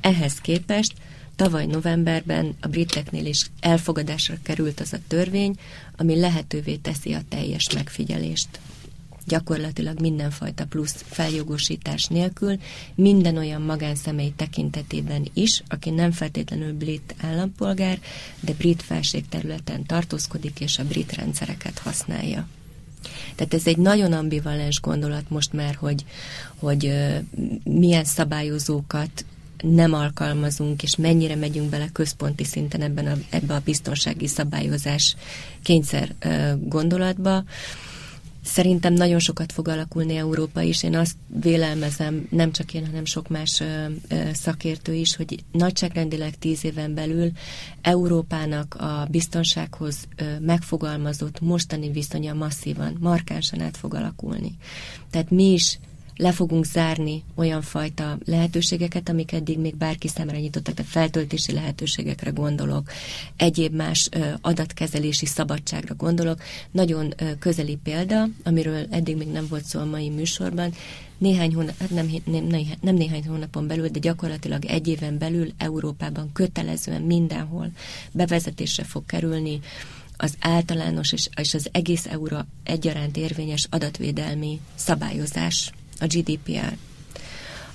S3: Ehhez képest Tavaly novemberben a briteknél is elfogadásra került az a törvény, ami lehetővé teszi a teljes megfigyelést gyakorlatilag mindenfajta plusz feljogosítás nélkül, minden olyan magánszemély tekintetében is, aki nem feltétlenül brit állampolgár, de brit felségterületen tartózkodik és a brit rendszereket használja. Tehát ez egy nagyon ambivalens gondolat most már, hogy, hogy milyen szabályozókat nem alkalmazunk, és mennyire megyünk bele központi szinten ebben a, ebbe a biztonsági szabályozás kényszer gondolatba. Szerintem nagyon sokat fog alakulni Európa is. Én azt vélelmezem, nem csak én, hanem sok más szakértő is, hogy nagyságrendileg tíz éven belül Európának a biztonsághoz megfogalmazott mostani viszonya masszívan, markánsan át fog alakulni. Tehát mi is le fogunk zárni olyan fajta lehetőségeket, amik eddig még bárki szemre nyitottak, tehát feltöltési lehetőségekre gondolok, egyéb más adatkezelési szabadságra gondolok. Nagyon közeli példa, amiről eddig még nem volt szó a mai műsorban, néhány hónap, hát nem, nem, nem néhány hónapon belül, de gyakorlatilag egy éven belül Európában kötelezően mindenhol bevezetésre fog kerülni az általános és, és az egész euró egyaránt érvényes adatvédelmi szabályozás a GDPR,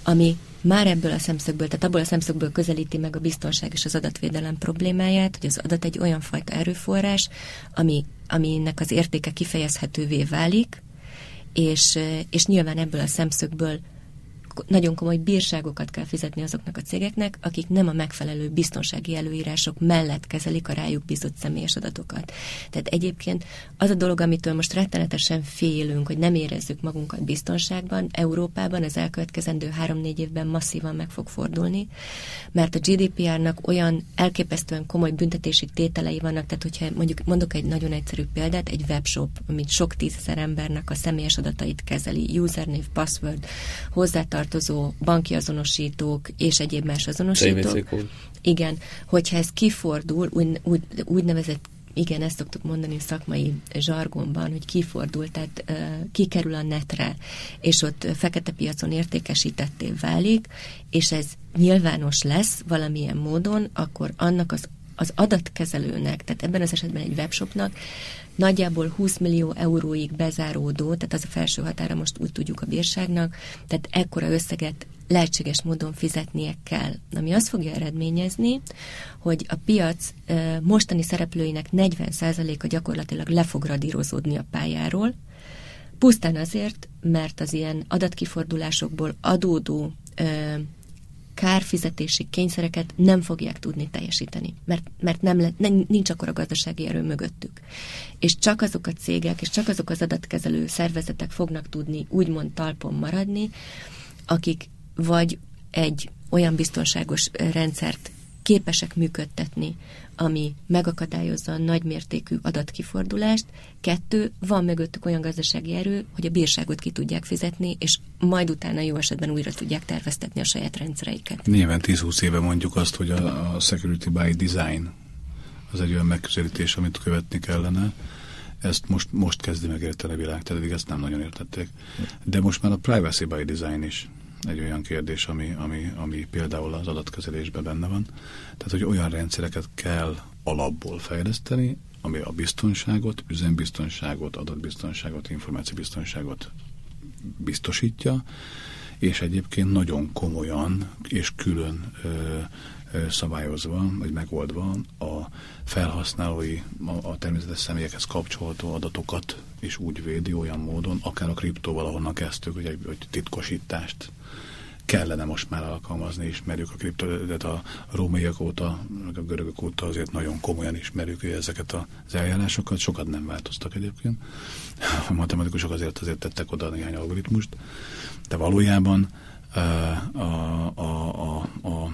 S3: ami már ebből a szemszögből, tehát abból a szemszögből közelíti meg a biztonság és az adatvédelem problémáját, hogy az adat egy olyan fajta erőforrás, ami, aminek az értéke kifejezhetővé válik, és, és nyilván ebből a szemszögből nagyon komoly bírságokat kell fizetni azoknak a cégeknek, akik nem a megfelelő biztonsági előírások mellett kezelik a rájuk bizott személyes adatokat. Tehát egyébként az a dolog, amitől most rettenetesen félünk, hogy nem érezzük magunkat biztonságban, Európában az elkövetkezendő három-négy évben masszívan meg fog fordulni, mert a GDPR-nak olyan elképesztően komoly büntetési tételei vannak, tehát hogyha mondjuk mondok egy nagyon egyszerű példát, egy webshop, amit sok tízezer embernek a személyes adatait kezeli, username, password, hozzátartozó tartozó banki azonosítók és egyéb más azonosítók. Igen, hogyha ez kifordul, úgy, úgy, úgynevezett igen, ezt szoktuk mondani szakmai zsargonban, hogy kifordul, tehát uh, kikerül a netre, és ott fekete piacon értékesítetté válik, és ez nyilvános lesz valamilyen módon, akkor annak az, az adatkezelőnek, tehát ebben az esetben egy webshopnak nagyjából 20 millió euróig bezáródó, tehát az a felső határa most úgy tudjuk a bírságnak, tehát ekkora összeget lehetséges módon fizetnie kell. Ami azt fogja eredményezni, hogy a piac mostani szereplőinek 40%-a gyakorlatilag le fog radírozódni a pályáról, Pusztán azért, mert az ilyen adatkifordulásokból adódó kárfizetési kényszereket nem fogják tudni teljesíteni, mert, mert nem le, nem, nincs akkor a gazdasági erő mögöttük. És csak azok a cégek, és csak azok az adatkezelő szervezetek fognak tudni úgymond talpon maradni, akik vagy egy olyan biztonságos rendszert képesek működtetni, ami megakadályozza a nagymértékű adatkifordulást. Kettő, van mögöttük olyan gazdasági erő, hogy a bírságot ki tudják fizetni, és majd utána jó esetben újra tudják terveztetni a saját rendszereiket.
S2: Nyilván 10-20 éve mondjuk azt, hogy a, security by design az egy olyan megközelítés, amit követni kellene. Ezt most, most kezdi megérteni a világ, tehát eddig ezt nem nagyon értették. De most már a privacy by design is egy olyan kérdés, ami, ami, ami például az adatkezelésben benne van. Tehát, hogy olyan rendszereket kell alapból fejleszteni, ami a biztonságot, üzembiztonságot, adatbiztonságot, információbiztonságot biztosítja, és egyébként nagyon komolyan és külön ö, ö, szabályozva, vagy megoldva a felhasználói, a, a természetes személyekhez kapcsolható adatokat is úgy védi olyan módon, akár a kriptóval, ahonnan kezdtük, hogy egy, egy titkosítást kellene most már alkalmazni, ismerjük a kriptodet a rómaiak óta, a görögök óta azért nagyon komolyan ismerjük ezeket az eljárásokat, sokat nem változtak egyébként. A matematikusok azért azért tettek oda néhány algoritmust, de valójában a, a, a, a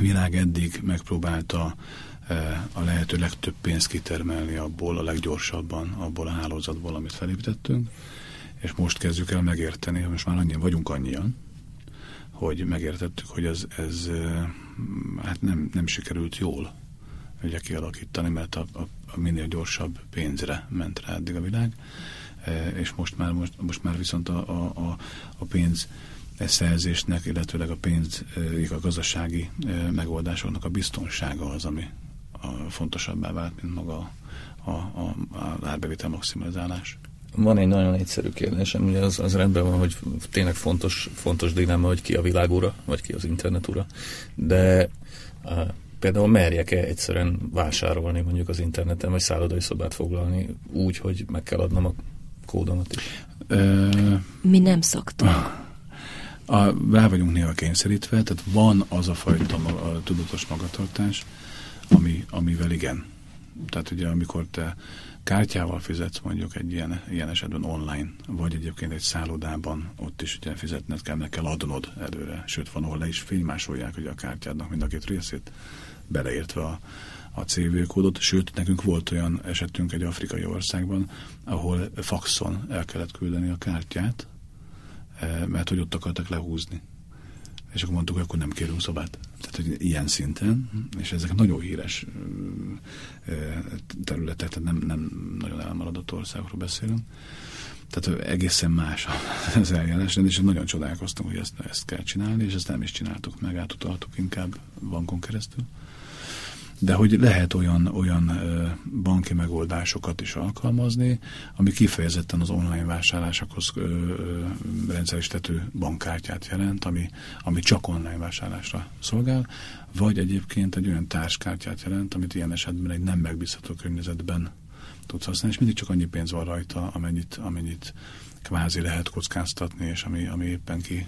S2: világ eddig megpróbálta a lehető legtöbb pénzt kitermelni abból a leggyorsabban, abból a hálózatból, amit felépítettünk, és most kezdjük el megérteni, hogy most már annyian vagyunk annyian, hogy megértettük, hogy ez, ez hát nem, nem sikerült jól ugye kialakítani, mert a, a, a minél gyorsabb pénzre ment rá eddig a világ, és most már, most, most már viszont a, a, a pénz szerzésnek, illetőleg a pénz, a gazdasági megoldásoknak a biztonsága az, ami fontosabbá vált, mint maga a, a, a árbevétel maximalizálás.
S4: Van egy nagyon egyszerű kérdésem, ugye az, az rendben van, hogy tényleg fontos, fontos dilemma, hogy ki a világúra, vagy ki az internetúra, de uh, például merjek-e egyszerűen vásárolni mondjuk az interneten, vagy szállodai szobát foglalni úgy, hogy meg kell adnom a kódomat is?
S3: Mi nem szoktunk.
S2: A, rá vagyunk néha kényszerítve, tehát van az a fajta a tudatos magatartás, ami, amivel igen. Tehát ugye amikor te kártyával fizetsz mondjuk egy ilyen, ilyen esetben online, vagy egyébként egy szállodában, ott is ugye fizetned kell, meg kell adnod előre. Sőt, van, ahol le is fénymásolják ugye a kártyádnak mind a két részét, beleértve a, a CV kódot, sőt, nekünk volt olyan esetünk egy afrikai országban, ahol faxon el kellett küldeni a kártyát, eh, mert hogy ott akartak lehúzni. És akkor mondtuk, hogy akkor nem kérünk szobát. Tehát, hogy ilyen szinten, és ezek nagyon híres területek, tehát nem, nem nagyon elmaradott országokról beszélünk. Tehát egészen más az eljárás, és nagyon csodálkoztam, hogy ezt, ezt kell csinálni, és ezt nem is csináltuk meg, átutaltuk inkább bankon keresztül de hogy lehet olyan, olyan banki megoldásokat is alkalmazni, ami kifejezetten az online vásárlásokhoz rendszeresítető bankkártyát jelent, ami, ami csak online vásárlásra szolgál, vagy egyébként egy olyan társkártyát jelent, amit ilyen esetben egy nem megbízható környezetben tudsz használni, és mindig csak annyi pénz van rajta, amennyit, amennyit kvázi lehet kockáztatni, és ami, ami éppen ki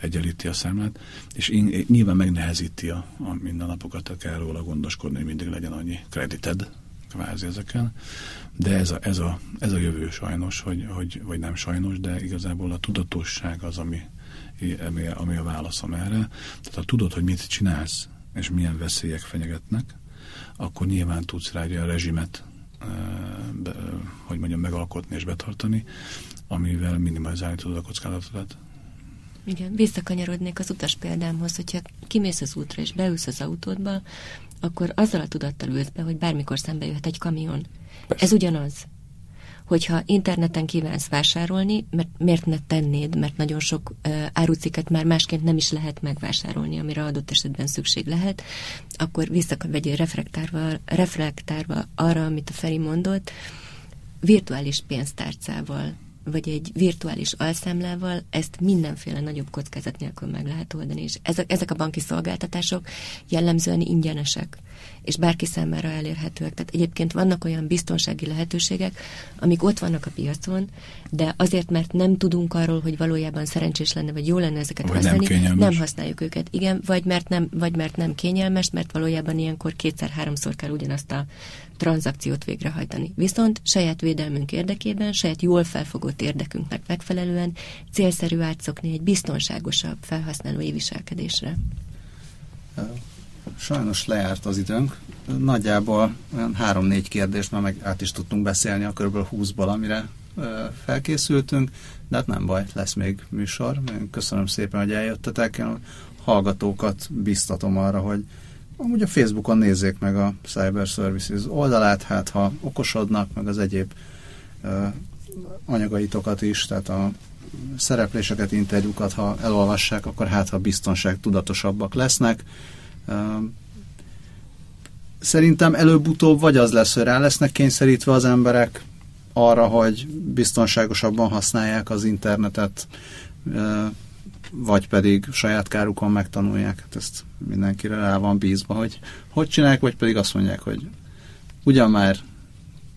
S2: egyenlíti a számlát, és in, nyilván megnehezíti a, a mindennapokat, tehát kell róla gondoskodni, hogy mindig legyen annyi kredited, kvázi ezeken, de ez a, ez a, ez a jövő sajnos, hogy, hogy, vagy nem sajnos, de igazából a tudatosság az, ami, ami, ami a válaszom erre. Tehát ha tudod, hogy mit csinálsz, és milyen veszélyek fenyegetnek, akkor nyilván tudsz rá a rezsimet be, hogy mondjam, megalkotni és betartani, amivel minimalizálni tudod a kockázatokat.
S3: Igen, visszakanyarodnék az utas példámhoz, hogyha kimész az útra és beülsz az autódba, akkor azzal a tudattal ülsz be, hogy bármikor szembe jöhet egy kamion. Persze. Ez ugyanaz hogyha interneten kívánsz vásárolni, mert miért ne tennéd, mert nagyon sok áruciket már másként nem is lehet megvásárolni, amire adott esetben szükség lehet, akkor vissza vegyél reflektálva, reflektálva arra, amit a Feri mondott, virtuális pénztárcával vagy egy virtuális alszámlával ezt mindenféle nagyobb kockázat nélkül meg lehet oldani. És ezek, ezek a banki szolgáltatások jellemzően ingyenesek, és bárki számára elérhetőek. Tehát egyébként vannak olyan biztonsági lehetőségek, amik ott vannak a piacon, de azért, mert nem tudunk arról, hogy valójában szerencsés lenne, vagy jó lenne ezeket
S2: vagy
S3: használni,
S2: nem,
S3: nem használjuk őket. Igen, vagy mert nem, vagy mert nem kényelmes, mert valójában ilyenkor kétszer-háromszor kell ugyanazt a tranzakciót végrehajtani. Viszont saját védelmünk érdekében, saját jól felfogott érdekünknek megfelelően célszerű átszokni egy biztonságosabb felhasználói viselkedésre.
S1: Sajnos lejárt az időnk. Nagyjából olyan három-négy kérdést már meg át is tudtunk beszélni a kb. 20-ból, amire felkészültünk, de hát nem baj, lesz még műsor. Én köszönöm szépen, hogy eljöttetek. Én hallgatókat biztatom arra, hogy amúgy a Facebookon nézzék meg a Cyber Services oldalát, hát ha okosodnak, meg az egyéb anyagaitokat is, tehát a szerepléseket, interjúkat, ha elolvassák, akkor hát ha biztonság tudatosabbak lesznek. Szerintem előbb-utóbb vagy az lesz, hogy rá lesznek kényszerítve az emberek arra, hogy biztonságosabban használják az internetet, vagy pedig saját kárukon megtanulják. Hát ezt mindenkire rá van bízva, hogy hogy csinálják, vagy pedig azt mondják, hogy ugyan már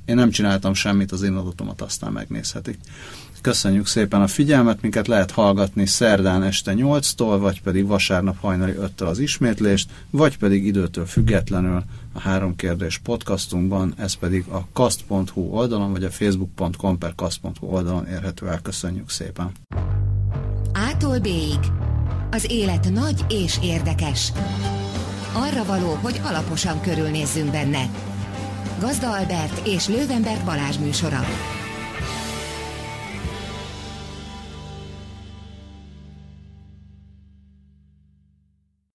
S1: én nem csináltam semmit, az én adatomat aztán megnézhetik. Köszönjük szépen a figyelmet, minket lehet hallgatni szerdán este 8-tól, vagy pedig vasárnap hajnali 5-től az ismétlést, vagy pedig időtől függetlenül a három kérdés podcastunkban, ez pedig a kast.hu oldalon, vagy a facebook.com per kast.hu oldalon érhető el. Köszönjük szépen!
S5: A-tól B-ig. Az élet nagy és érdekes. Arra való, hogy alaposan körülnézzünk benne. Gazda Albert és Lővenberg Balázs műsora.